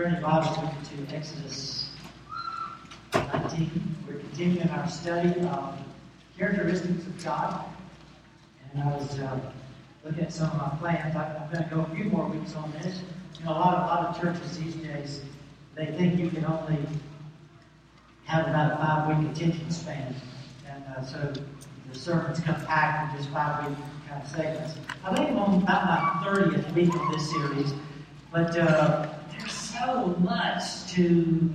Turn your Bibles with me to Exodus 19. We're continuing our study of characteristics of God. And I was uh, looking at some of my plans. I, I'm going to go a few more weeks on this. You know, a lot of, a lot of churches these days, they think you can only have about a five-week attention span. And uh, so the sermons come packed in just five-week kind of segments. I think I'm on about my 30th week of this series. But uh, so much to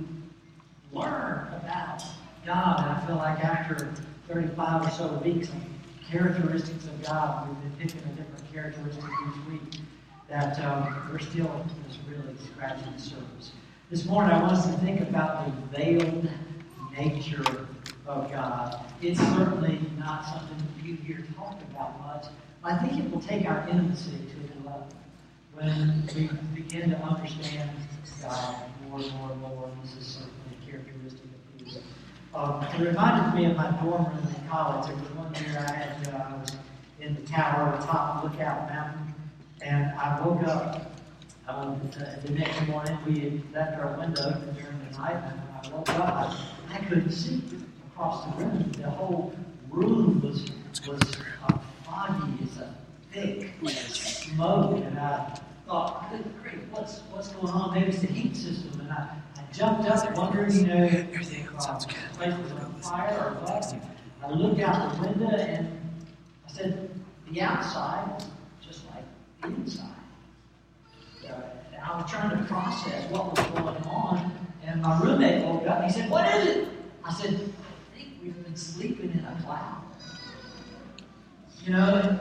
learn about God. And I feel like after 35 or so weeks on characteristics of God, we've been picking a different characteristic each week, that um, we're still just really scratching the surface. This morning, I want us to think about the veiled nature of God. It's certainly not something that you hear talked about much. I think it will take our intimacy to a level when we begin to understand God more and more and more. This is certainly a characteristic of His. Um, it reminded me of my dorm room in college. There was one year I had uh, I was in the tower atop Lookout Mountain, and I woke up um, the, the next morning. We had left our window during the night, and I woke up. I, I couldn't see across the room. The whole room was was uh, foggy as a thick smoke, and I thought, good grief, what's, what's going on? Maybe it's the heat system. And I, I jumped up wondering, you know, if uh, the place was on fire or what. I looked out the window and I said, the outside just like the inside. I was trying to process what was going on, and my roommate woke up and he said, What is it? I said, I think we've been sleeping in a cloud. You know,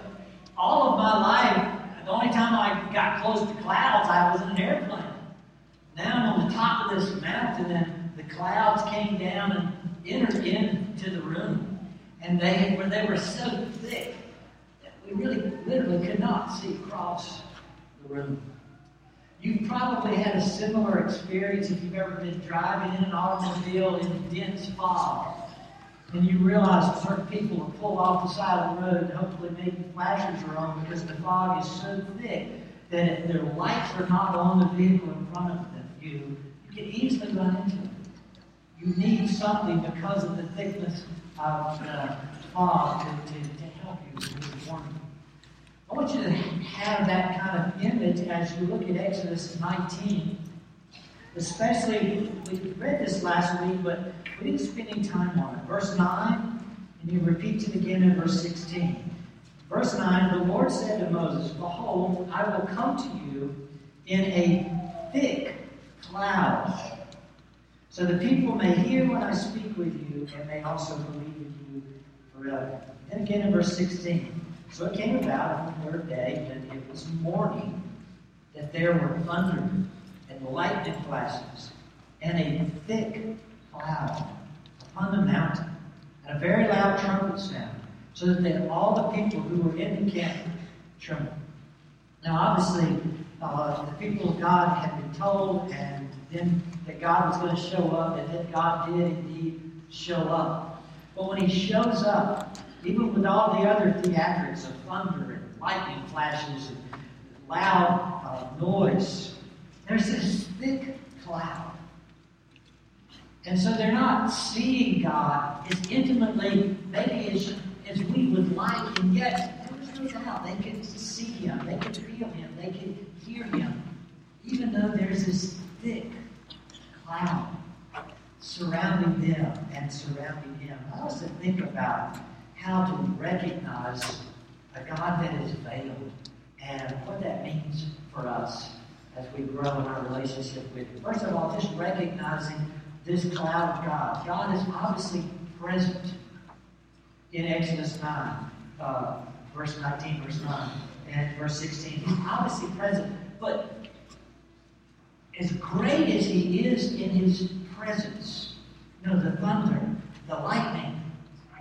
all of my life, the only time I got close to clouds, I was in an airplane. Now I'm on the top of this mountain, and the clouds came down and entered into the room. And they were, they were so thick that we really, literally could not see across the room. You've probably had a similar experience if you've ever been driving in an automobile in dense fog and you realize certain people will pull off the side of the road and hopefully maybe flashers are on because the fog is so thick that if their lights are not on the vehicle in front of them, you, you can easily run into it. You need something because of the thickness of the fog to, to, to help you with warning. I want you to have that kind of image as you look at Exodus 19. Especially, we read this last week, but we didn't spend any time on it. Verse 9, and he repeats it again in verse 16. Verse 9, the Lord said to Moses, Behold, I will come to you in a thick cloud, so the people may hear when I speak with you, and may also believe in you forever. And again in verse 16. So it came about on the third day that it was morning, that there were thunder and lightning flashes, and a thick cloud upon the mountain, and a very loud trumpet sound, so that all the people who were in the camp trembled. Now, obviously, uh, the people of God had been told, and then that God was going to show up, and then God did indeed show up. But when He shows up, even with all the other theatrics of thunder and lightning flashes and loud uh, noise, there's this thick cloud. And so they're not seeing God as intimately, maybe as, as we would like, and yet there was no doubt they could see Him, they could feel Him, they could hear Him, even though there's this thick cloud surrounding them and surrounding Him. I to think about how to recognize a God that is veiled and what that means for us as we grow in our relationship with Him. First of all, just recognizing this cloud of God. God is obviously present in Exodus 9, uh, verse 19, verse 9, and verse 16. He's obviously present, but as great as He is in His presence, you know, the thunder, the lightning,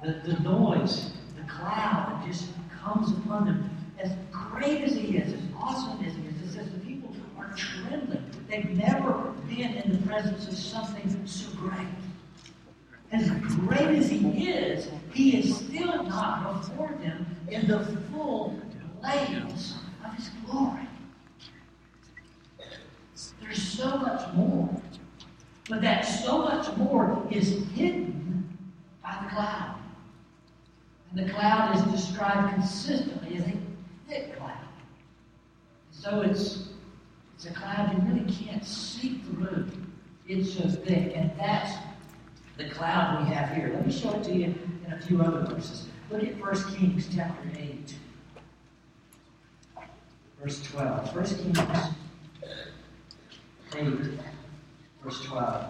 the, the noise, the cloud that just comes upon them, as great as He is, as awesome as He is, it says the people are trembling. They've never been in the presence of something so great. As great as he is, he is still not before them in the full blaze of his glory. There's so much more. But that so much more is hidden by the cloud. And the cloud is described consistently as a thick cloud. So it's, a cloud you really can't see through. It's so thick. And that's the cloud we have here. Let me show it to you in a few other verses. Look at 1 Kings chapter 8, verse 12. 1 Kings 8, verse 12.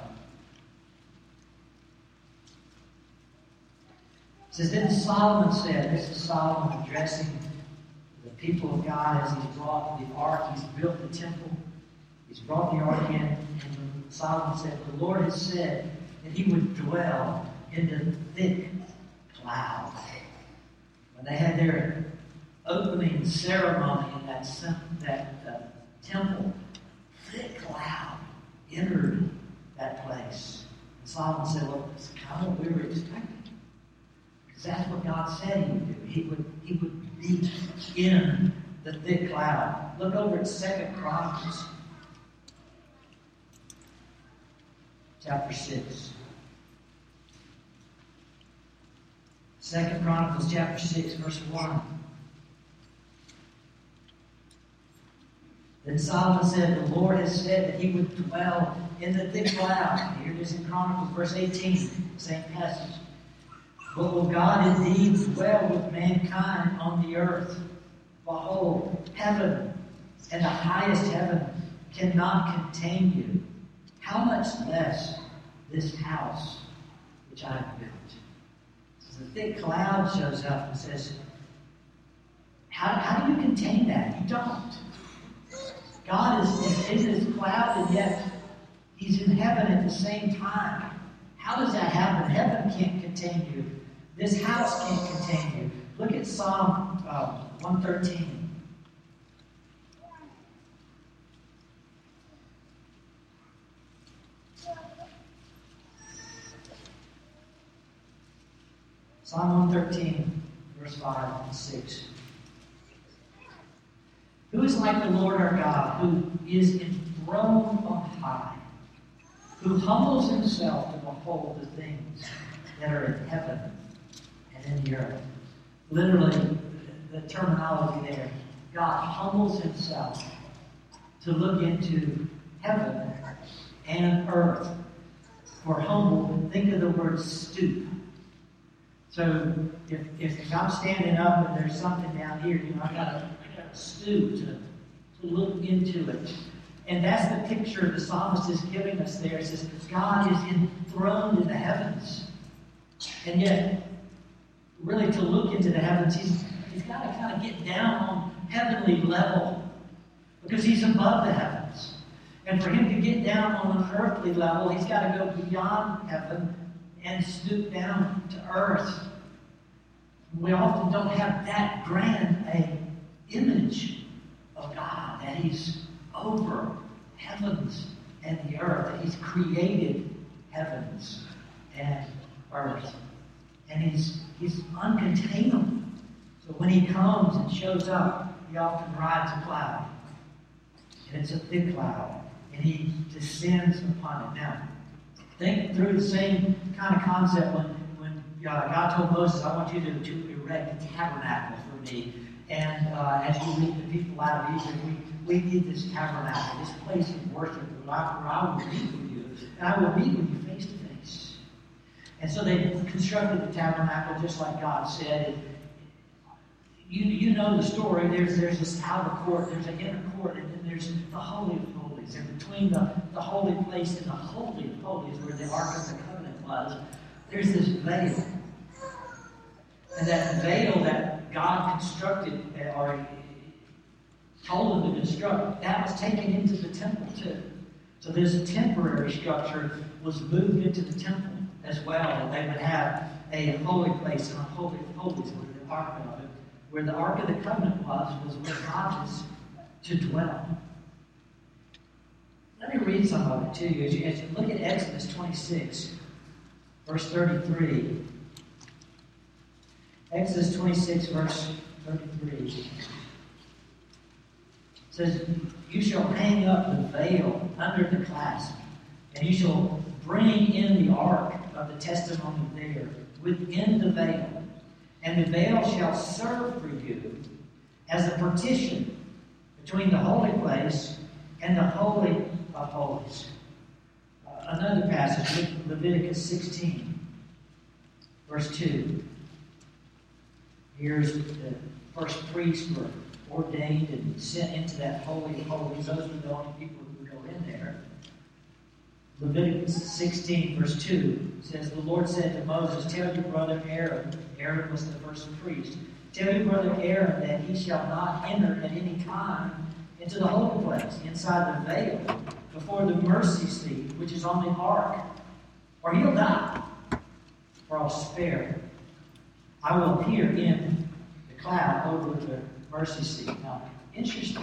It says, Then Solomon said, This is Solomon addressing the people of God as he's brought the ark, he's built the temple, he's brought the ark in, and Solomon said, The Lord has said that he would dwell in the thick cloud. When they had their opening ceremony in that, that uh, temple, thick cloud entered that place. And Solomon said, Well, it's kind of what we were expecting. Because that's what God said he would do. He would, he would be in the thick cloud. Look over at Second Chronicles, chapter 6. Second Chronicles chapter 6, verse 1. Then Solomon said, The Lord has said that he would dwell in the thick cloud. Here it is in Chronicles, verse 18, same passage. But will God indeed dwell with mankind on the earth? Behold, heaven and the highest heaven cannot contain you. How much less this house which I have built? So the thick cloud shows up and says, how, how do you contain that? You don't. God is, in this cloud, and yet He's in heaven at the same time. How does that happen? Heaven can't contain you. This house can't contain you. Look at Psalm uh, 113. Psalm 113, verse 5 and 6. Who is like the Lord our God, who is enthroned on high, who humbles himself to behold the things that are in heaven and in the earth? Literally, the terminology there God humbles himself to look into heaven and earth. For humble, think of the word stoop. So if, if I'm standing up and there's something down here, you know, I gotta, I gotta stoop to, to look into it. And that's the picture the psalmist is giving us there. It says, God is enthroned in the heavens. And yet, really to look into the heavens, he's, he's got to kind of get down on heavenly level because he's above the heavens. And for him to get down on an earthly level, he's got to go beyond heaven and stoop down to earth. We often don't have that grand a image of God, that He's over heavens and the earth, that He's created heavens and earth. And He's, he's uncontainable. So when He comes and shows up, He often rides a cloud. And it's a thick cloud. And He descends upon it. Now, Think through the same kind of concept when, when uh, God told Moses, I want you to, to erect a tabernacle for me. And uh, as you lead the people out of Egypt, we, we need this tabernacle, this place of worship where I, where I will meet with you. And I will meet with you face to face. And so they constructed the tabernacle just like God said. You, you know the story. There's, there's this outer court, there's an inner court, and then there's the Holy of Holies. And between the, the holy place and the Holy of Holies, where the Ark of the Covenant was, there's this veil. And that veil that God constructed, or told them to construct, that was taken into the temple too. So this temporary structure was moved into the temple as well, and they would have a holy place and a holy of holies where the ark of it, where the ark of the covenant was, was where God was to dwell. Let me read some of it to you. As you, as you look at Exodus 26, verse 33. Exodus 26, verse 33. says, You shall hang up the veil under the clasp, and you shall bring in the ark of the testimony there within the veil. And the veil shall serve for you as a partition between the holy place and the holy of holies. Uh, another passage, Leviticus 16, verse 2. Here's the first priests were ordained and sent into that holy of holies. Those were the only people who would go in there. Leviticus 16, verse 2 says, The Lord said to Moses, Tell your brother Aaron, Aaron was the first priest, tell your brother Aaron that he shall not enter at any time into the holy place, inside the veil, before the mercy seat, which is on the ark, or he'll die. or I'll spare. I will appear in the cloud over the mercy seat. Now, interesting,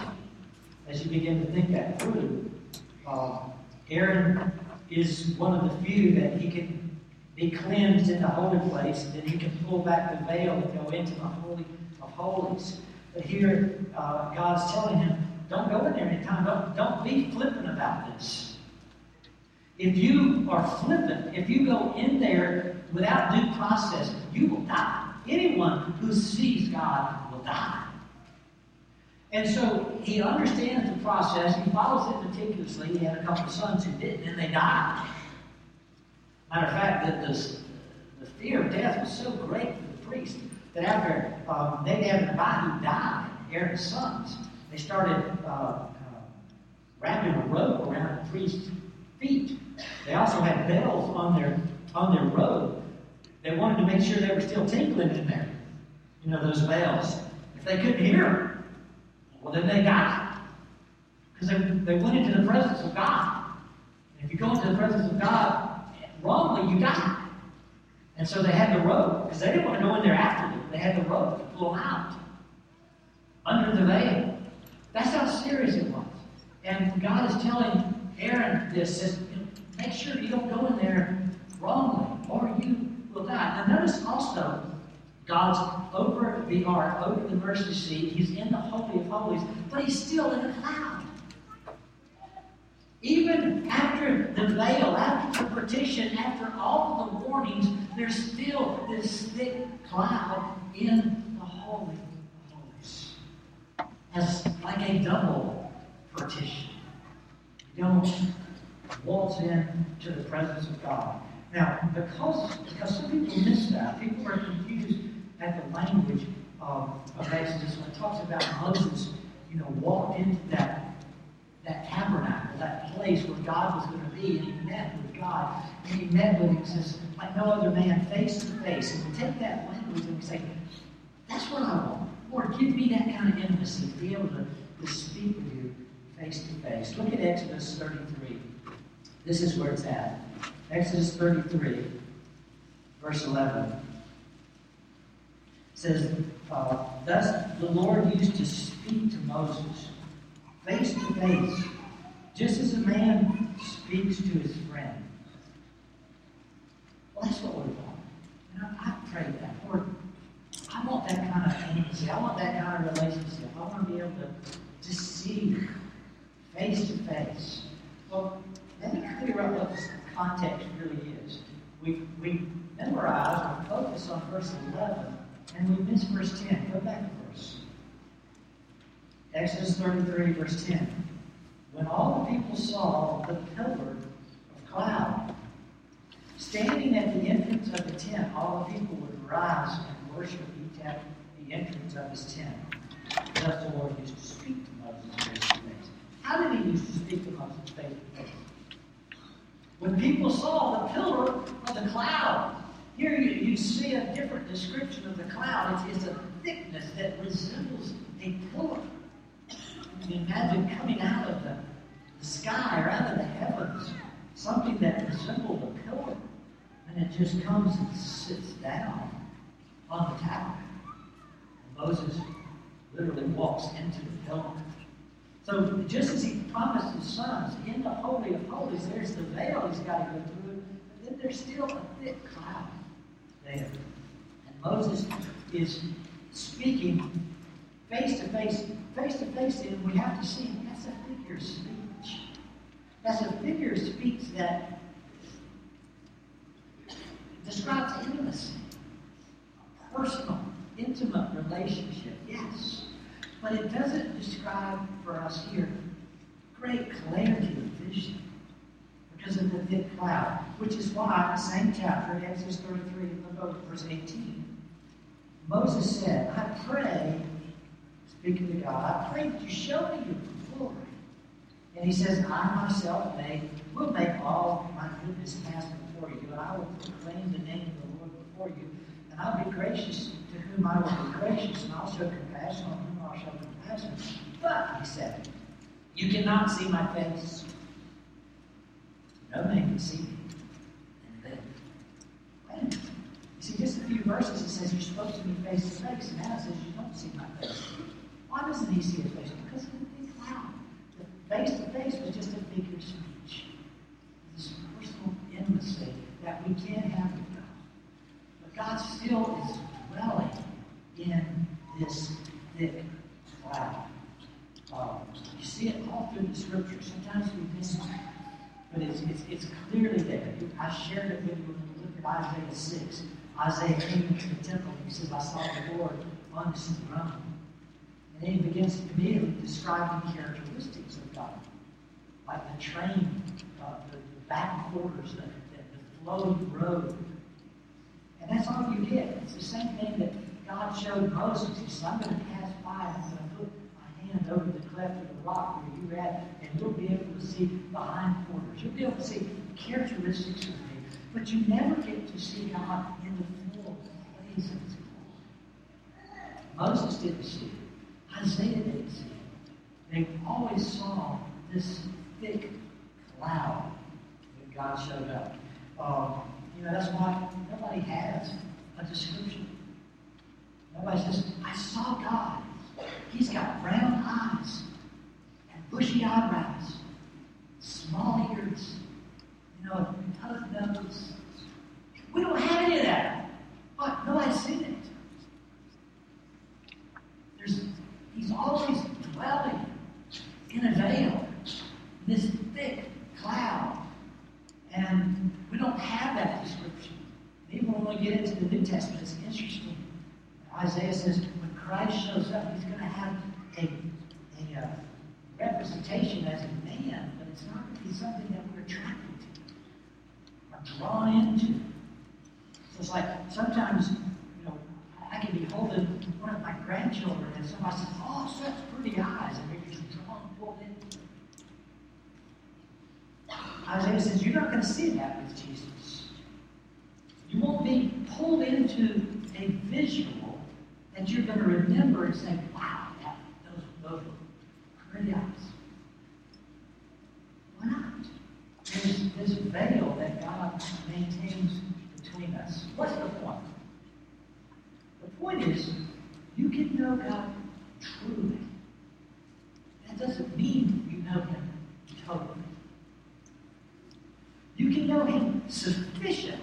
as you begin to think that through, uh, Aaron is one of the few that he can be cleansed in the holy place, and then he can pull back the veil and go into the holy of holies. But here, uh, God's telling him, don't go in there anytime. Don't, don't be flippant about this. If you are flippant, if you go in there without due process, you will die. Anyone who sees God will die. And so he understands the process. He follows it meticulously. He had a couple of sons who didn't, and they died. Matter of fact, that the, the fear of death was so great for the priest that after um, they had a body died, Aaron's sons, they started uh, uh, wrapping a rope around the priest's feet. They also had bells on their on their robe. They wanted to make sure they were still tinkling in there. You know those bells. If they couldn't hear well, then they died. Because they, they went into the presence of God. And if you go into the presence of God wrongly, you die. And so they had the rope, because they didn't want to go in there after them. They had the rope to pull them out under the veil. That's how serious it was. And God is telling Aaron this, says, make sure you don't go in there wrongly, or you will die. Now notice also God's over the ark, over the mercy seat. He's in the Holy of Holies, but he's still in a cloud. Even after the veil, after the partition, after all the warnings, there's still this thick cloud in the Holy. As like a double partition. You don't waltz in to the presence of God. Now, because, because some people miss that, people are confused at the language of, of Exodus when it talks about Moses, you know, walked into that, that tabernacle, that place where God was going to be, and he met with God. And he met with him, says, like no other man, face to face. And we take that language and we say, that's what I want. Lord, give me that kind of intimacy to be able to, to speak with you face to face. Look at Exodus 33. This is where it's at. Exodus 33, verse 11 says, uh, Thus the Lord used to speak to Moses face to face, just as a man speaks to his friend. Well, that's what we want. And I, I pray that. Lord, I want that kind of intimacy. I want that kind of relationship. I want to be able to, to see face to face. Well, let me clear up what this context really is. We, we memorize or focus on verse 11 and we miss verse 10. Go back a verse. Exodus 33, verse 10. When all the people saw the pillar of cloud standing at the entrance of the tent, all the people would rise and worship at the entrance of his tent. Thus the Lord used to speak to Moses face to face. How did he used to speak to Moses face to face? When people saw the pillar of the cloud here you, you see a different description of the cloud. It's, it's a thickness that resembles a pillar. You can imagine coming out of the, the sky or out of the heavens, something that resembled a pillar. And it just comes and sits down on the tower. Moses literally walks into the pillar. So just as he promised his sons, in the Holy of Holies, there's the veil he's got to go through, but then there's still a thick cloud there. And Moses is speaking face to face, face to face, and we have to see that's a figure of speech. That's a figure of speech that describes intimacy, personal, intimate relationship, yes. But it doesn't describe for us here great clarity of vision because of the thick cloud, which is why, the same chapter, Exodus 33, in the book, verse 18, Moses said, I pray, speaking to God, I pray that you show me your glory. And he says, I myself may, will make all my goodness pass before you, and I will proclaim the name of the Lord before you. And I'll be gracious to whom I will be gracious, and I'll compassion on whom I'll show compassion. But, he said, you cannot see my face. No man can see me and live. Wait a minute. You see, just a few verses it says you're supposed to be face to face, and now it says you don't see my face. Why doesn't he see his face? Because of the big cloud. The face to face was just a figure of speech. This personal intimacy that we can't have with God. But God still is dwelling in this thick cloud. Um, you see it all through the scripture. Sometimes we miss it, but it's, it's, it's clearly there. I shared it with you when we looked at Isaiah 6. Isaiah came into the temple. He says, I saw the Lord on his throne. And then he begins immediately describing characteristics of God, like the train, uh, the, the back quarters, the, the, the flowing road. And that's all you get. It's the same thing that God showed Moses. He said, I'm going to pass by and I'm going to put my hand over the cleft of the rock where you're at, and you'll be able to see behind quarters. You'll be able to see characteristics of me. But you never get to see God in the full ways of his. Moses didn't see it. Isaiah didn't see it. They always saw this thick cloud when God showed up. Um, you know, that's why nobody has a description. Nobody says, I saw God. He's got brown eyes and bushy eyebrows, small ears, you know, tough nose. We don't have any of that. But nobody's seen it. There's, he's always dwelling in a veil, this thick cloud. And we don't have that description. Even when we get into the New Testament, it's interesting. Isaiah says when Christ shows up, he's going to have a, a uh, representation as a man, but it's not going to be something that we're attracted to or drawn into. So it's like sometimes, you know, I can be holding one of my grandchildren and somebody says, Oh, such pretty eyes, and they're just drawn, pulled into it. Isaiah says, You're not going to see that with Jesus. You won't be pulled into a visual that you're going to remember and say, Wow, that, those, those were pretty eyes. Why not? There's this veil that God maintains between us. What's the point? The point is, you can know God truly. That doesn't mean you know Him totally. You can know Him sufficiently,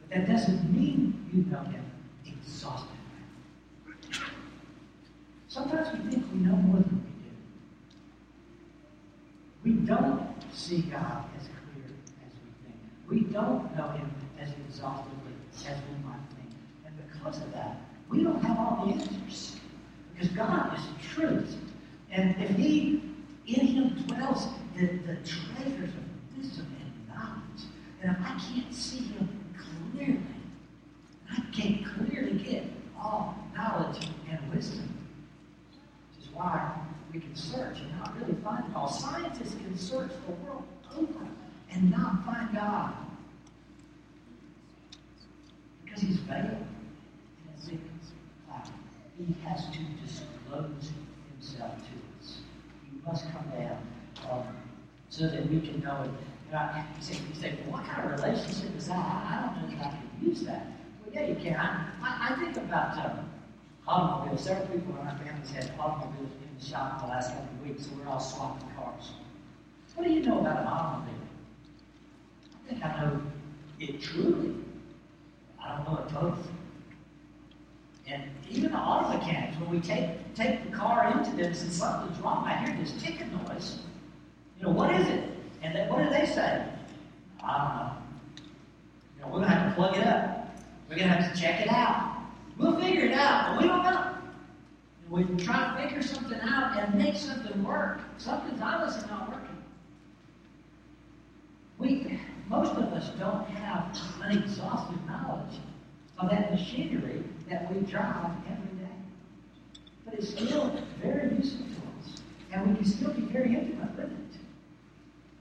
but that doesn't mean you know Him exhaustively. Sometimes we think we know more than we do. We don't see God as clear as we think. We don't know Him as exhaustively as we might think. And because of that, we don't have all the answers. Because God is truth. And if He, in Him dwells the, the treasures of wisdom and knowledge, and if I can't see Him clearly, I can't clearly get all knowledge and wisdom, which is why we can search and not really find it all. Scientists can search the world over and not find God. Because he's veiled in a thick cloud. He has to disclose himself to us. He must come down um, so that we can know it. You, know, you, say, you say, well, what kind of relationship is that? I don't know if I can use that. Well, yeah, you can. I, I, I think about um, automobiles. Several people in our families had automobiles in the shop the last couple of weeks, so we're all swapping cars. What do you know about an automobile? I think I know it truly. I don't know it totally. And even the auto mechanics, when we take, take the car into them and something's wrong. I hear this ticking noise. You know, what is it? And then what do they say? I don't know. You know, we're going to have to plug it up. We're going to have to check it out. We'll figure it out, but we don't know. And we try to figure something out and make something work. Something's obviously not working. We, most of us don't have an exhaustive knowledge of that machinery that we drive every day. But it's still very useful to us, and we can still be very intimate with it.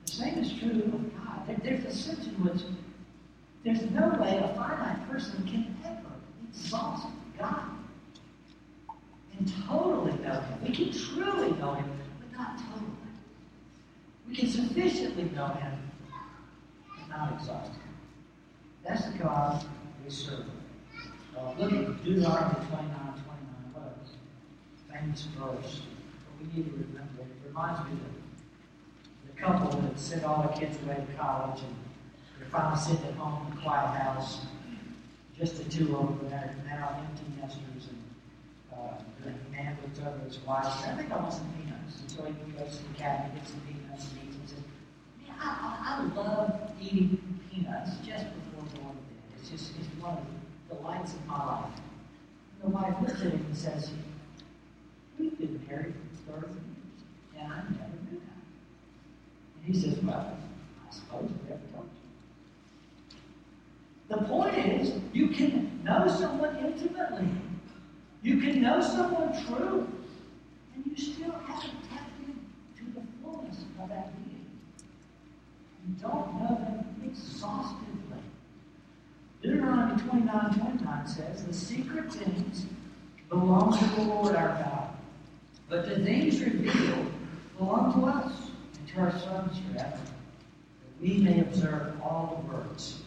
The same is true of God. There, there's a sense in which there's no way a finite person can ever exhaust God and totally know Him. We can truly know Him, but not totally. We can sufficiently know Him, but not exhaust Him. That's the God we serve. Uh, look at Deuteronomy 29 29. What a famous verse. But we need to remember it. Reminds me of the couple that sent all their kids away to college and they're finally sitting at home in a quiet house. Just the two of them. They're now empty nesters. And uh, the man looked over his wife and said, I think I want some peanuts. And so he goes to the cabinet, gets some peanuts, and eats and says, Man, I, I, I love eating peanuts just before going to bed. It's just it's one of the delights of my life. The wife looks at him and says, We've been married for 30 years, and I never knew that. And he says, Well, I suppose we never told you. The point is, you can know someone intimately. You can know someone true, and you still haven't tapped into the fullness of that being. You don't know them exhaustively. Deuteronomy 29 29 says, The secret things belong to the Lord our God, but the things revealed belong to us and to our sons forever, that we may observe all the words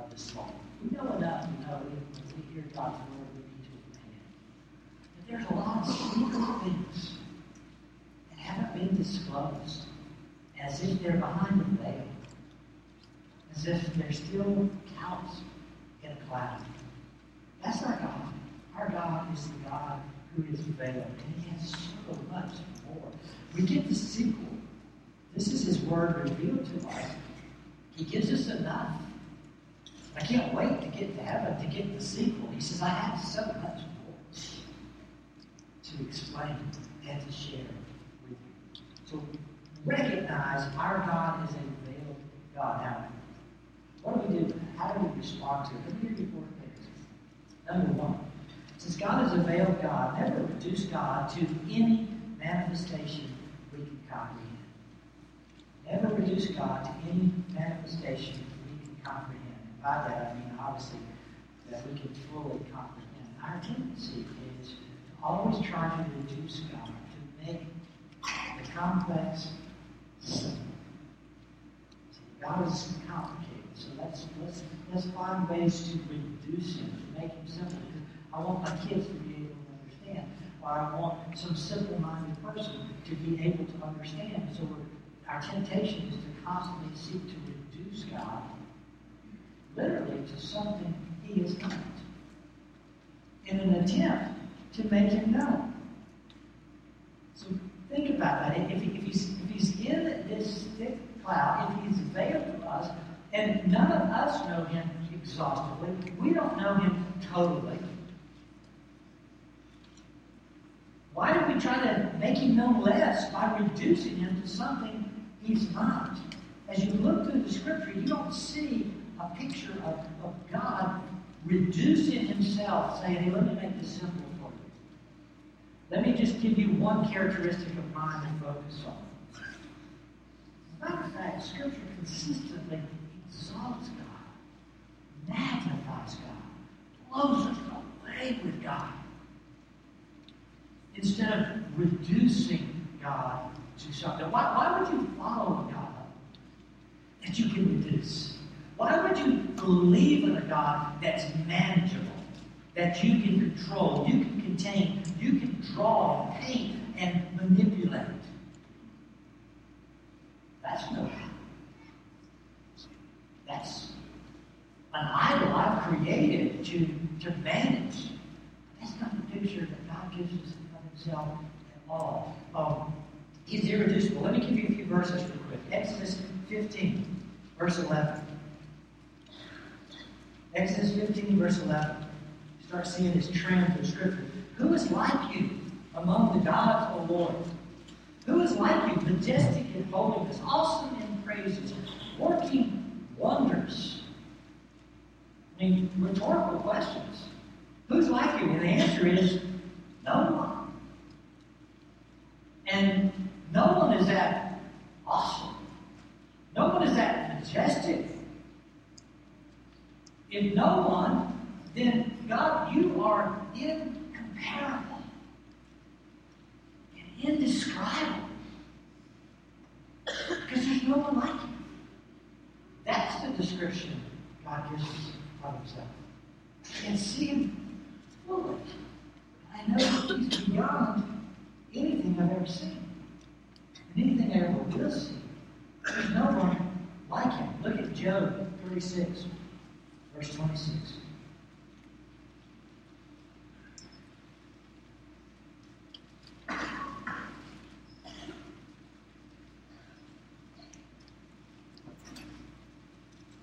of this law. We know enough to know that when we hear God's word, we need to obey it. But there's a lot of secret things that haven't been disclosed, as if they're behind the veil, as if they're still counts in a cloud. That's our God. Our God is the God who is veiled, and He has so much more. We get the sequel. This is His Word revealed to us. He gives us enough. I can't wait to get to heaven to get the sequel. He says, I have so much more to explain and to share with you. So recognize our God is a veiled God. Now, what do we do? How do we respond to it? Let me give you four things. Number one, since God is a veiled God, never reduce God to any manifestation we can comprehend. Never reduce God to any manifestation we can comprehend. By that I mean obviously that we can fully comprehend. Our tendency is to always try to reduce God, to make the complex simple. See, God is complicated. Let's let's let's find ways to reduce him, to make him simple. Because I want my kids to be able to understand. Or I want some simple-minded person to be able to understand. So our temptation is to constantly seek to reduce God, literally, to something He is not, in an attempt to make Him known. So think about that. If, he, if, he's, if he's in this thick cloud, if he's veiled to us, and none of us know him exhaustively, we don't know him totally. Why do we try to make him known less by reducing him to something he's not? As you look through the scripture, you don't see a picture of, of God reducing himself, saying, hey, let me make this simple for you. Let me just give you one characteristic of mine to focus on. As a matter of fact, Scripture consistently exalts God, magnifies God, blows us away with God, instead of reducing God to something. Why, why would you follow a God that you can reduce? Why would you believe in a God that's manageable, that you can control, you can contain, you can draw, paint, and manipulate? That's no God. That's an idol I've created to, to manage. That's not the picture that God gives us of himself at all. Um, he's irreducible. Let me give you a few verses real quick. Exodus 15, verse 11. Exodus 15, verse 11. You start seeing this trend in Scripture. Who is like you among the gods, O Lord? Who is like you, majestic in holiness, awesome in praises, working wonders? I mean, rhetorical questions. Who's like you? And the answer is no one. And no one is that awesome. No one is that majestic. If no one, then God, you are incomparable and indescribable. Because there's no one like you. That's the description God gives us himself. And see him fully. I know that he's beyond anything I've ever seen. And anything I ever will see. There's no one like him. Look at Job 36, verse 26.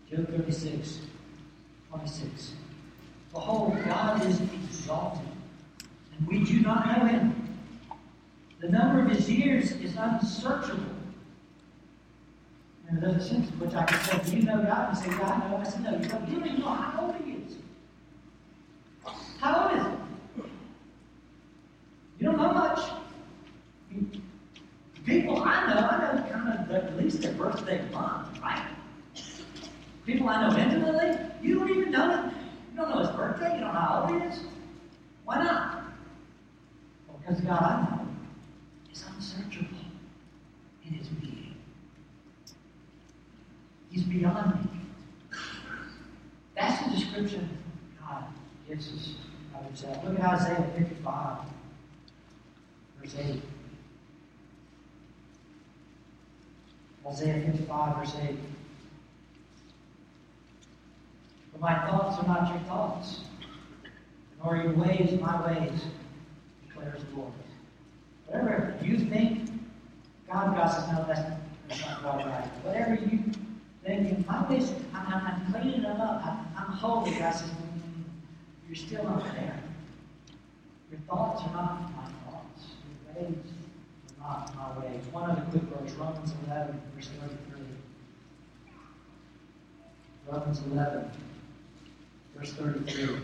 Job 36, 26. Behold, God is exalted, and we do not know him. The number of his years is unsearchable. And there's a sense in which I can say, Do you know God? And say, God, know. I said, No, you. You don't even know how old he is. How old is he? You don't know much. People I know, I know kind of at least their birthday month, right? People I know intimately, you don't even know it. You don't know his birthday. You don't know how old he is. Why not? Well, because God I know is unsearchable in his being. He's beyond me. That's the description God gives us of himself. Look at Isaiah 55, verse 8. Isaiah 55, verse 8. For my thoughts are not your thoughts, nor your ways my ways, declares the Lord. Whatever you think, God, God says, no, that's, not quite right. Whatever you think, in my ways, I'm, I'm, I'm cleaning them up. I'm, I'm holy. God says, mm, you're still not there. Your thoughts are not my thoughts. Your ways not my ways. One other quick verse, Romans 11, verse 33. Romans 11, verse 33.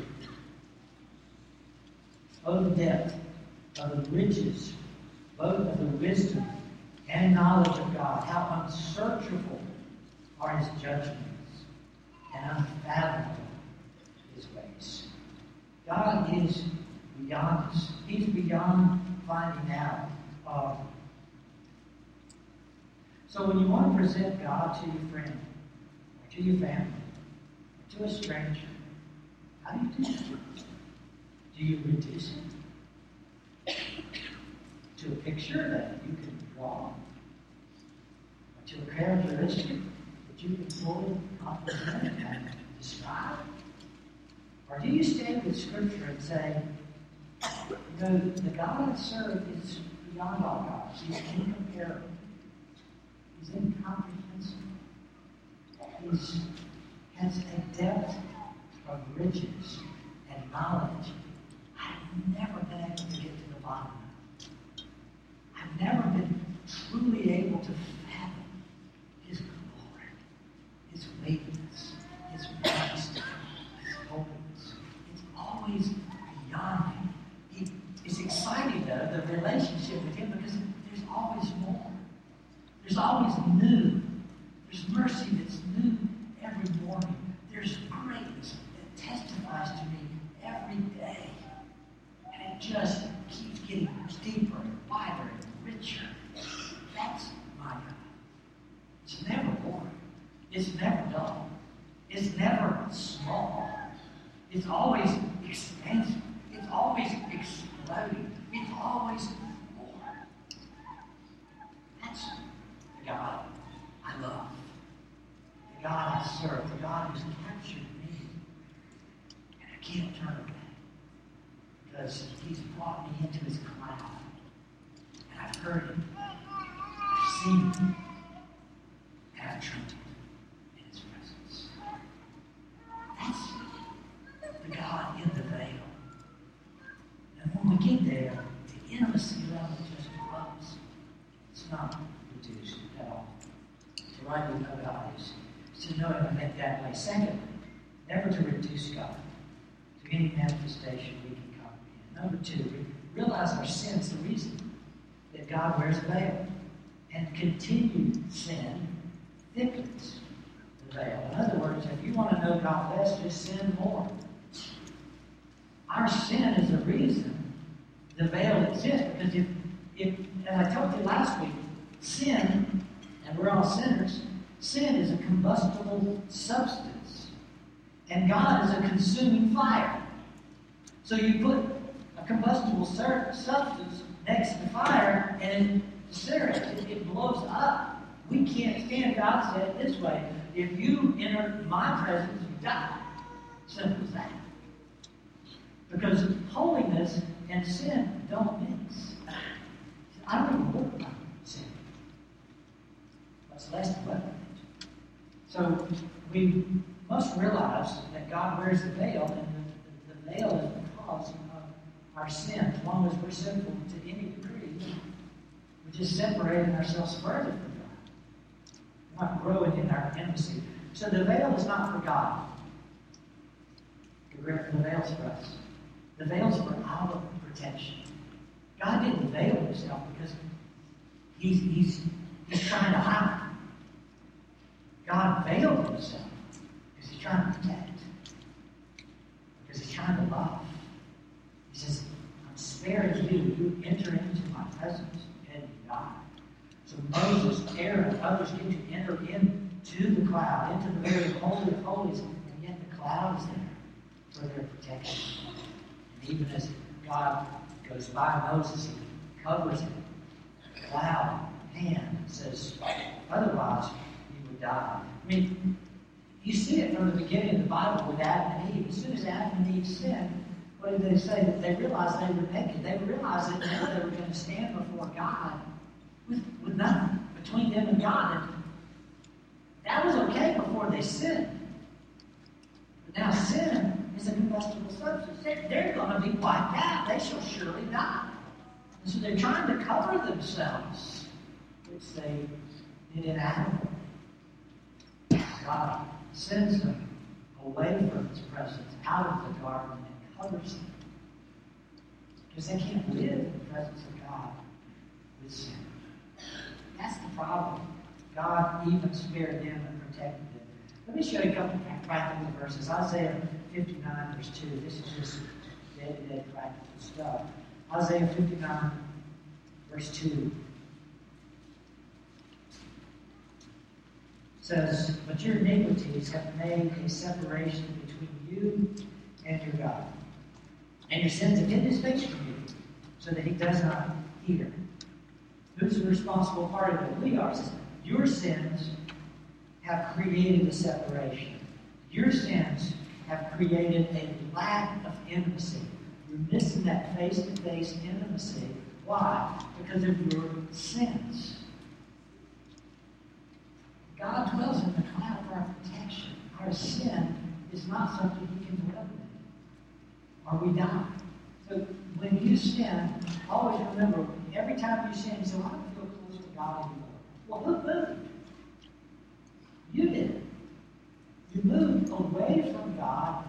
Oh, the depth of the riches, both of the wisdom and knowledge of God. How unsearchable are his judgments and unfathomable his ways. God is beyond us. He's beyond finding out. Um, so when you want to present God to your friend, or to your family, or to a stranger, how do you do that? Do you reduce it to a picture that you can draw? Or to a characteristic that you can fully comprehend and describe? Or do you stand with Scripture and say, you know, the God I serve is beyond all gods. He's incomparable. He's incomprehensible. He has a depth of riches and knowledge I've never been able to get to the bottom of. I've never been truly able to fathom His glory, His weightiness, His majesty, His holiness. It's always beyond me. It's exciting, though, the relationship with Him, because there's always more. There's always new. There's mercy new every morning. There's greatness that testifies to me every day. And it just keeps getting deeper and wider and richer. That's my God. It's never boring. It's never dull. It's never small. It's always expansive. It's always exploding. It's always more. That's the God I love. The God I serve. The God who's captured me. And I can't turn away. Because he's brought me into his cloud. heard him, I've seen him, and I've trembled in his presence. That's the God in the veil. And when we get there, the intimacy level just grows. It's not reduced at all. To rightly know God is to know Him way. Never to reduce God to any manifestation we can comprehend. Number two, realize our sins, the reason that God wears a veil. And continued sin thickens the veil. In other words, if you want to know God less, just sin more. Our sin is the reason the veil exists. Because if, if as I told you last week, sin, and we're all sinners, sin is a substance. And God is a consuming fire. So you put a combustible substance next to the fire and it it, blows up. We can't stand. God said it this way if you enter my presence, you die. Simple as that. Because holiness and sin don't mix. I don't even work about sin. Much less weapon. So we must realize that God wears the veil, and the, the, the veil is the because of our sin. As long as we're sinful to any degree, we're just separating ourselves further from God. We're not growing in our intimacy. So the veil is not for God. The veil is for us. The veil is for our protection. God didn't veil himself because he's, he's, he's trying to hide. God veiled himself because he's trying to protect. Because he's trying to love. He says, I'm sparing you. You enter into my presence and you die. So Moses, Aaron, others get to enter into the cloud, into the very holy of holies, and yet the cloud is there for their protection. And even as God goes by Moses, he covers him. The cloud hand says, otherwise die. I mean, you see it from the beginning of the Bible with Adam and Eve. As soon as Adam and Eve sinned, what did they say? That they realized they were naked. They realized that now they were going to stand before God with, with nothing between them and God. And that was okay before they sinned. But now sin is a combustible substance. They're, they're going to be wiped out. They shall surely die. And so they're trying to cover themselves, which they did in Adam. God sends them away from His presence, out of the garden, and covers them. Because they can't live in the presence of God with sin. That's the problem. God even spared them and protected them. Let me show you a couple of practical verses. Isaiah 59, verse 2. This is just day-to-day practical stuff. Isaiah 59, verse 2. Says, But your iniquities have made a separation between you and your God. And your sins have hidden his face from you, so that he does not hear. Who's the responsible part of it? We are. Your sins have created a separation. Your sins have created a lack of intimacy. You're missing that face to face intimacy. Why? Because of your sins. God dwells in the cloud for our protection. Our sin is not something He can dwell in, or we die. So when you sin, always remember every time you sin, you say, well, I don't feel close to God anymore. Well, who moved? You did. You moved away from God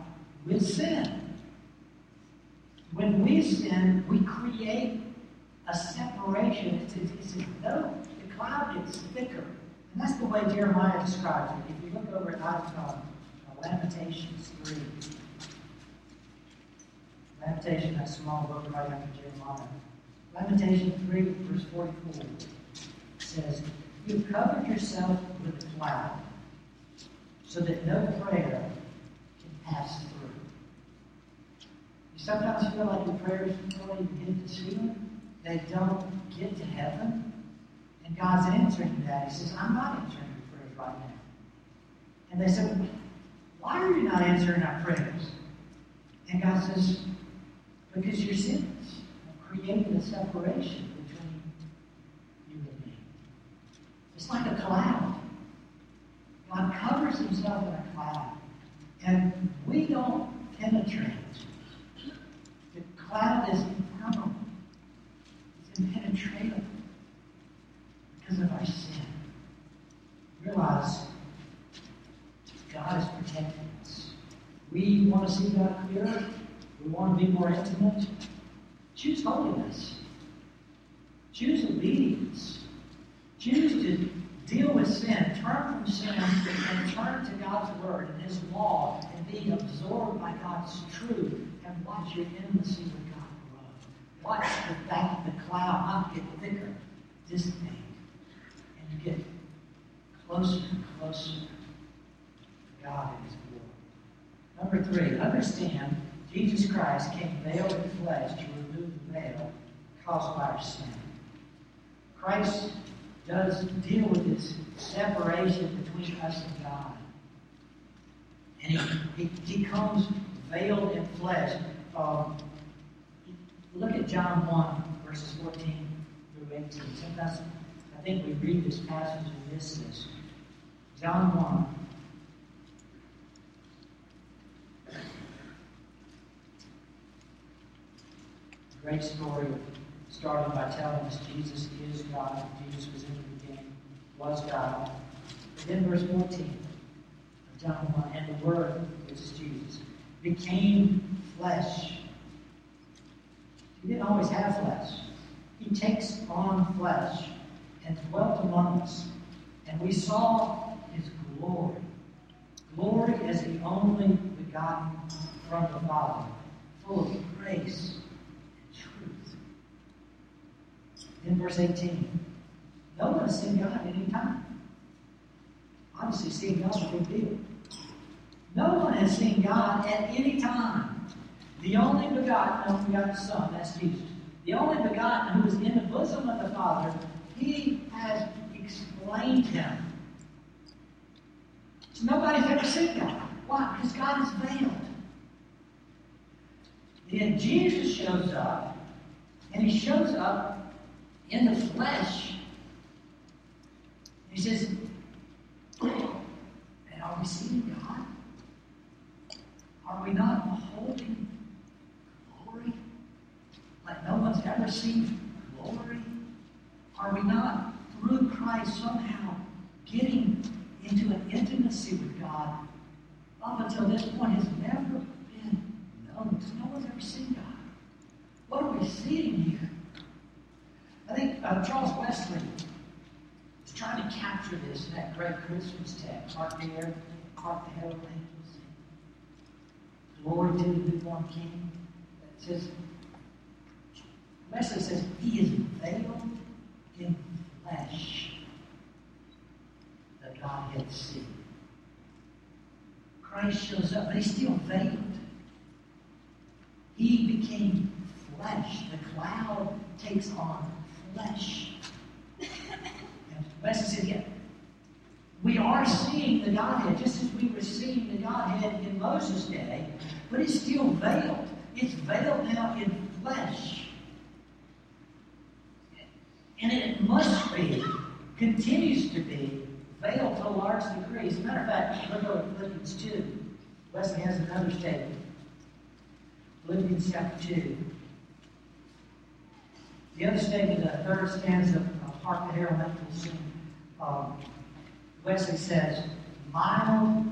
with sin. When we sin, we create a separation. It's, it's, it's as though the cloud gets thicker. And that's the way Jeremiah describes it. If you look over at uh, Lamentations 3, Lamentation, that small book right after Jeremiah. Lamentation 3, verse 44 says, You've covered yourself with a cloud so that no prayer can pass through. You sometimes feel like your prayers don't even hit the ceiling. They don't get to heaven. And God's answering that. He says, I'm not answering your prayers right now. And they said, Why are you not answering our prayers? And God says, Because your sins have created a separation between you and me. It's like a cloud. God covers himself in a cloud. And we don't penetrate. The cloud is impermeable. It's impenetrable because of our sin. Realize God is protecting us. We want to see God clearer. We want to be more intimate. Choose holiness. Choose obedience. Choose to deal with sin, turn from sin, and turn to God's Word and His law, and be absorbed by God's truth, and watch your intimacy with God grow. Watch the fact the cloud not get thicker, dissipate, and you get closer and closer to God and His glory. Number three, understand Jesus Christ came veiled in flesh to remove the veil caused by our sin. Christ does deal with this separation between us and God. And he, he, he comes veiled in flesh. Um, look at John 1, verses 14 through 18. Sometimes I think we read this passage and miss this. John 1. Great story starting by telling us Jesus is God. Jesus was in the beginning, was God. And then verse 14 of John 1, and the Word, which is Jesus, became flesh. He didn't always have flesh. He takes on flesh and dwelt among us. And we saw his glory. Glory as the only begotten from the Father, full of grace in verse 18. No one has seen God at any time. Obviously, seeing God's a big deal. No one has seen God at any time. The only begotten, only begotten Son, that's Jesus. The only begotten who is in the bosom of the Father, he has explained him. So nobody's ever seen God. Why? Because God is veiled. Then Jesus shows up, and he shows up in the flesh. He says, and are we seeing God? Are we not beholding glory like no one's ever seen glory? Are we not, through Christ, somehow getting into an intimacy with God up until this point has never been known no one's ever seen God? What are we seeing here? I think uh, Charles Wesley is trying to capture this in that great Christmas text. Hark the air, hark the herald angels. Glory to the newborn King. That says, Wesley says, He is veiled in flesh, the Godhead see. Christ shows up, but he's still veiled. He became flesh. The cloud takes on flesh. Wesley said, yeah, we are seeing the Godhead just as we were seeing the Godhead in Moses' day, but it's still veiled. It's veiled now in flesh. And it must be, continues to be, veiled to a large degree. As a matter of fact, look at Philippians 2. Wesley has another statement. Philippians chapter 2. The other statement, the third stanza of Hark the Herald Angels Sing, um, Wesley says, mild,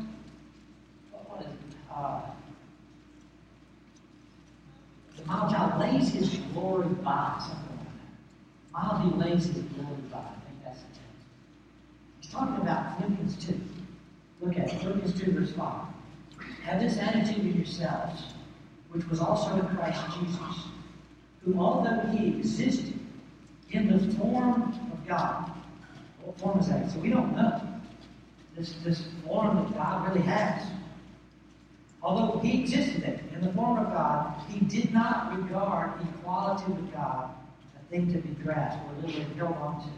what is it? Uh, the mild child lays his glory by, something like that. Mild he lays his glory by. I think that's the text. He's talking about Philippians 2. Look at it, Philippians 2, verse 5. Have this attitude in yourselves, which was also in Christ Jesus who, although he existed in the form of God, what form is that? So we don't know this, this form that God really has. Although he existed in the form of God, he did not regard equality with God a thing to be grasped or literally held onto.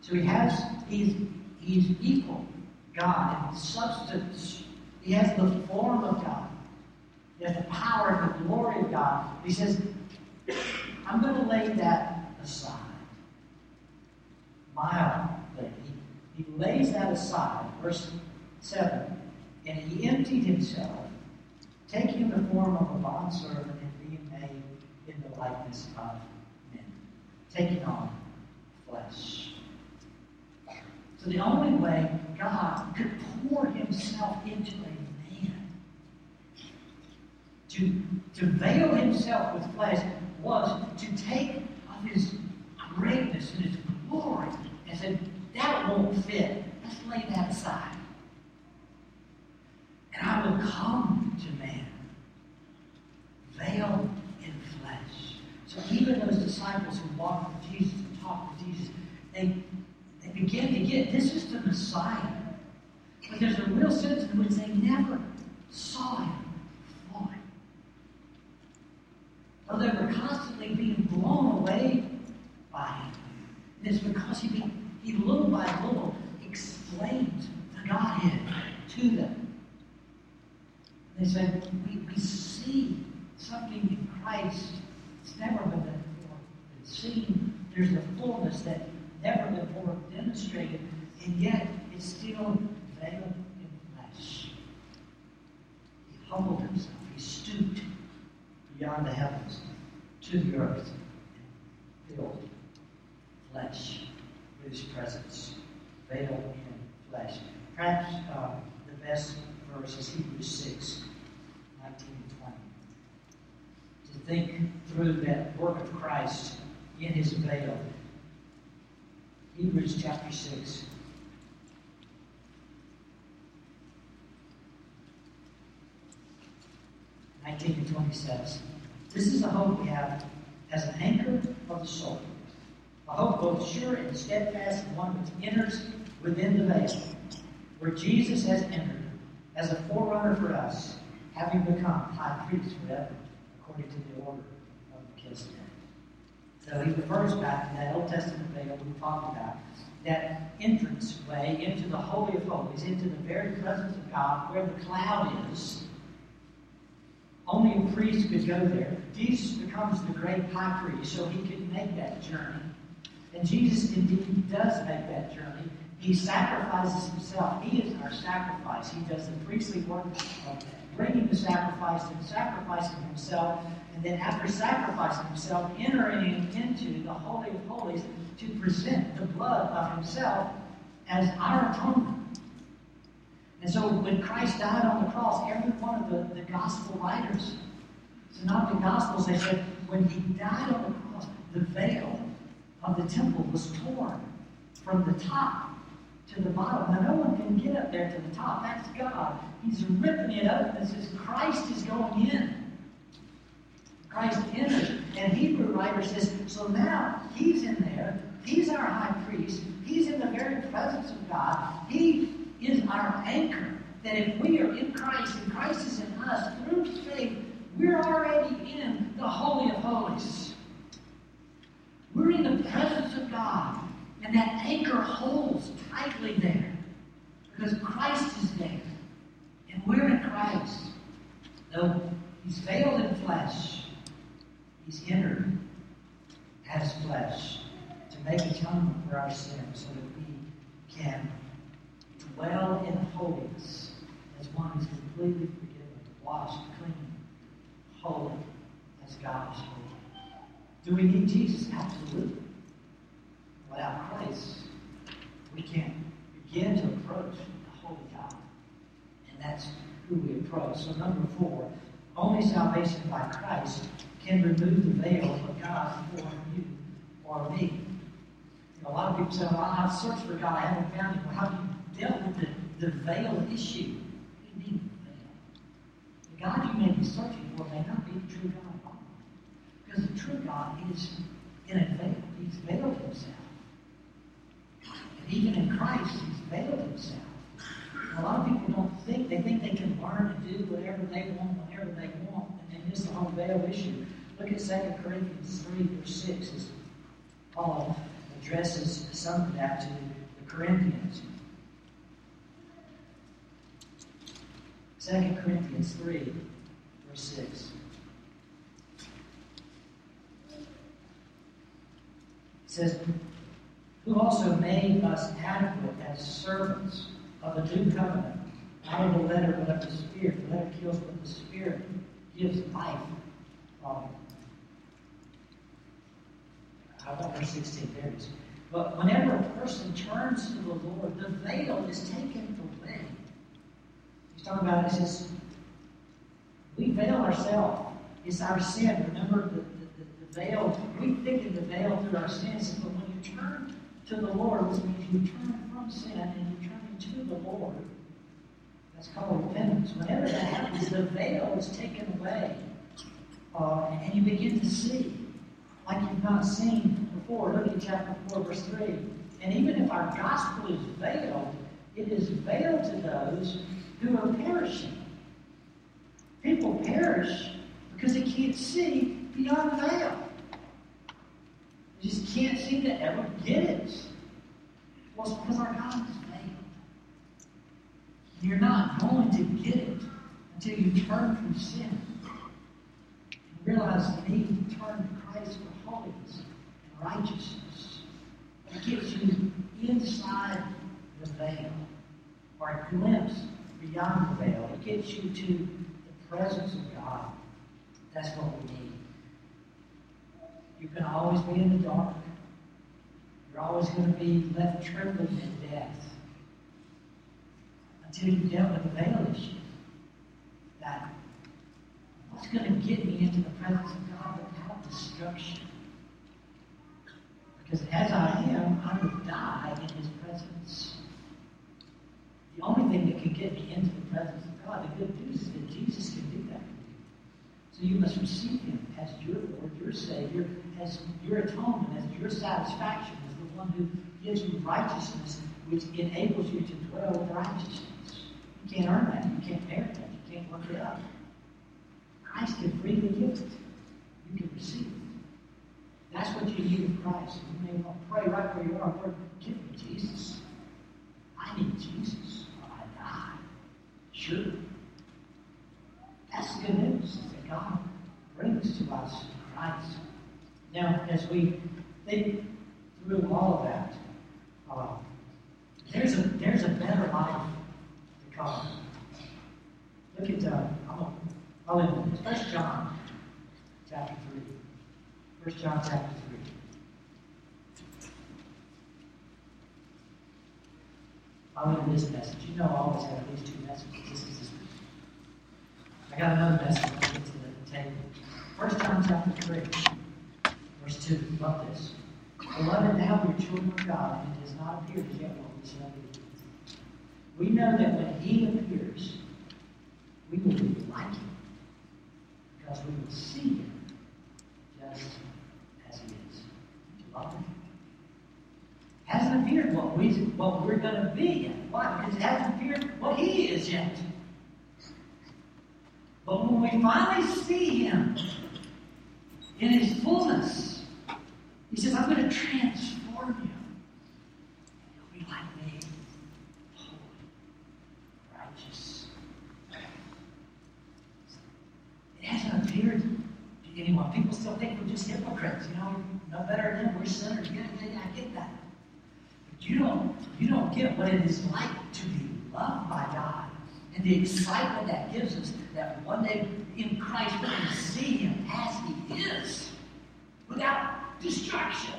So he has, he's, he's equal God in substance. He has the form of God. He has the power and the glory of God. He says, I'm going to lay that aside. Mildly, He, he lays that aside. Verse 7 And he emptied himself, taking the form of a bondservant and being made in the likeness of men, taking on flesh. So the only way God could pour himself into a man, to, to veil himself with flesh, was to take of his greatness and his glory and said, that won't fit. Let's lay that aside. And I will come to man, veiled in flesh. So even those disciples who walked with Jesus and talked with Jesus, they, they begin to get this is the Messiah. But there's a real sense in which they never saw him fully. Though they were constantly being blown away by him. And it's because he, he little by little explained the Godhead to them. They said, we, we see something in Christ that's never been before seen. There's a fullness that never before demonstrated, and yet it's still veiled in flesh. He humbled himself. He stooped beyond the heavens to the earth and filled flesh with his presence, veiled in flesh. Perhaps uh, the best verse is Hebrews 6, 19 and 20. To think through that work of Christ in his veil. Hebrews chapter 6. Nineteen and twenty says, This is the hope we have as an anchor of the soul. A hope both sure and steadfast, and one which enters within the veil, where Jesus has entered as a forerunner for us, having become high priest forever, according to the order of Melchizedek. So he refers back to that Old Testament veil we talked about, that entrance way into the Holy of Holies, into the very presence of God, where the cloud is. Only a priest could go there. Jesus becomes the great high priest, so he could make that journey. And Jesus indeed does make that journey. He sacrifices himself. He is our sacrifice. He does the priestly work of bringing the sacrifice and sacrificing himself. And then after sacrificing himself, entering into the Holy of Holies to present the blood of himself as our atonement. And so when Christ died on the cross, every one of the, the gospel writers, the gospels, they said, when he died on the cross, the veil of the temple was torn from the top to the bottom. Now, no one can get up there to the top. That's God. He's ripping it up and says, Christ is going in. Christ enters. And Hebrew writer says, so now he's in there. He's our high priest. He's in the very presence of God. He is our anchor. That if we are in Christ and Christ is in us through faith, we're already in the Holy of Holies. We're in the presence of God, and that anchor holds tightly there because Christ is there, and we're in Christ. Though He's veiled in flesh, He's entered as flesh to make atonement for our sins so that we can dwell in holiness as one who's completely forgiven, washed, clean, holy, as God is holy. Do we need Jesus? Absolutely. Without Christ, we can't begin to approach the Holy God. And that's who we approach. So, number four, only salvation by Christ can remove the veil of God for you or me. A lot of people say, well, I've searched for God, I haven't found him. Well, how do you deal with the, the veil issue? What do you mean the veil? The God you may be searching for may not be the true God. Because the true God is in a veil. He's veiled himself. And even in Christ, he's veiled himself. A lot of people don't think, they think they can learn and do whatever they want whenever they want, and they miss the whole veil issue. Look at 2 Corinthians 3, verse 6, as Paul addresses some of that to the Corinthians. 2 Corinthians 3, verse 6. says, who also made us adequate as servants of the new covenant, not of the letter, but of the Spirit. The letter kills, but the Spirit gives life. Um, I want verse 16, there it is. But whenever a person turns to the Lord, the veil is taken away. He's talking about, he says, we veil ourselves. It's our sin. Remember the, the, the, veil, we thicken the veil through our sins. But when you turn to the Lord, which means you turn from sin and you turn to the Lord, that's called repentance. Whenever that happens, the veil is taken away. Uh, and you begin to see like you've not seen before. Look at chapter 4, verse 3. And even if our gospel is veiled, it is veiled to those who are perishing. People perish because they can't see beyond the veil. They just can't seem to ever get it. Well, it's because our God is veiled. You're not going to get it until you turn from sin and realize the need to turn to Christ for holiness and righteousness. It gives you inside the veil, or a glimpse beyond the veil. It gets you to the presence of God. That's what we need. You can always be in the dark. You're always going to be left trembling in death until you dealt with the veil issue. That what's going to get me into the presence of God without destruction? Because as I am, I will die in His presence. The only thing that can get me into the presence of God, the good news is that Jesus can do that. So you must receive Him as your Lord, your Savior, as your atonement, as your satisfaction, one who gives you righteousness, which enables you to dwell with righteousness. You can't earn that. You can't merit that. You can't work it up. Christ can freely give it. You can receive it. That's what you need of Christ. You may want to pray right where you are. Lord, give me Jesus. I need Jesus or I die. Sure. That's the good news that God brings to us in Christ. Now, as we think through all of that, uh, there's a there's a better life to come. Look at uh, I'm I'll end. First John chapter three. First John chapter three. I'll end this message. You know I always have these two messages. This is this I got another message I'll to the table. First John chapter three, verse two. Love this. Beloved, now we are children of God, and it has not appeared as yet what we shall be. We know that when He appears, we will be like Him, because we will see Him just as He is. Do? Hasn't appeared what we what we're going to be yet. Why? Because it hasn't appeared what He is yet. But when we finally see Him in His fullness, He says, I'm going to transform you. And you'll be like me, holy, righteous. It hasn't appeared to anyone. People still think we're just hypocrites. You know, no better than we're sinners. Yeah, yeah, yeah, I get that. But you don't, you don't get what it is like to be loved by God and the excitement that gives us that one day in Christ we can see Him as He is without destruction.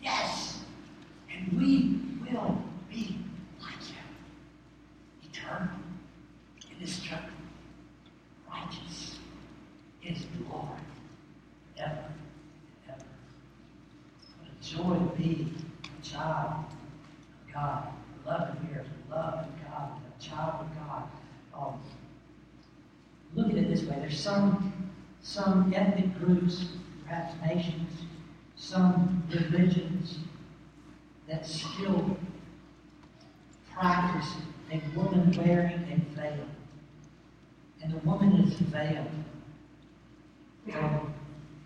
Yes. And we will be like Him. Eternal, indestructible, righteous, His glory, ever and ever. What a joy to be a child of God, beloved here, beloved of God, a child of God. Um, look at it this way: there's some some ethnic groups, perhaps nations, some religions that still practice a woman wearing a veil, and the woman is veiled from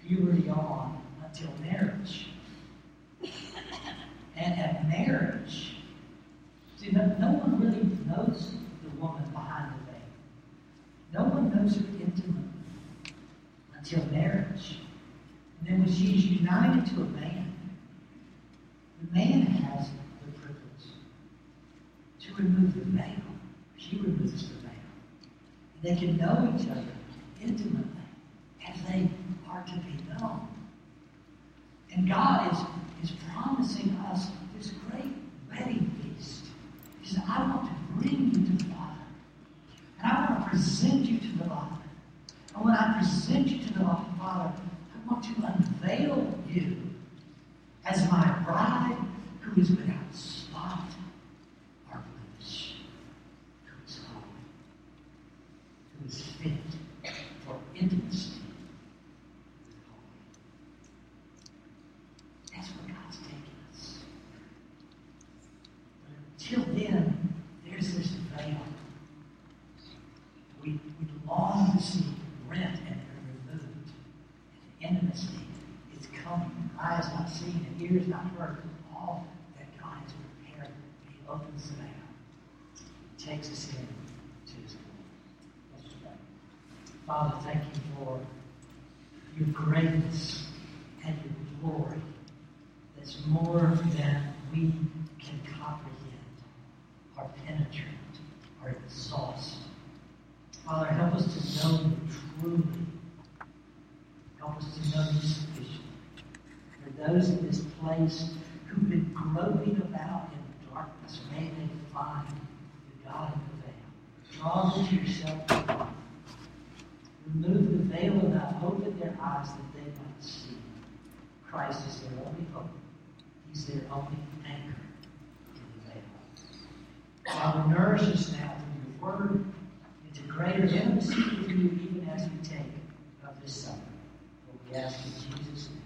puberty on until marriage. And at marriage, see, no, no one really knows the woman behind the veil. No one knows her intimately until marriage. And then when she is united to a man, the man has the privilege to remove the veil. She removes the veil. And they can know each other intimately as they are to be known. And God is, is promising us this great wedding feast. He says, I want to bring you to the Father. And I want to present you to the Father. And when I present you to the Father, want to unveil you as my bride who is without spot or blemish, who is holy, who is fit for intimacy with holy. That's where God's taking us. But until then, there's this veil. We, we long to see rent and removed. And intimacy is coming. Eye has not seen and ears not heard all that God has prepared. He opens the veil. He takes us in to his glory. Let's pray. Father, thank you for your greatness and your glory that's more than we can comprehend or penetrate or exhaust. Father, help us to know you truly. Help us to know you sufficiently. For those in who've been groping about in darkness, may they find the God of the veil. Draw them to yourself. Remove the veil now open their eyes that they might see. Christ is their only hope. He's their only anchor in the veil. Father, nourish us now through your word into greater intimacy with you even as we take of this supper. For we ask in Jesus' name.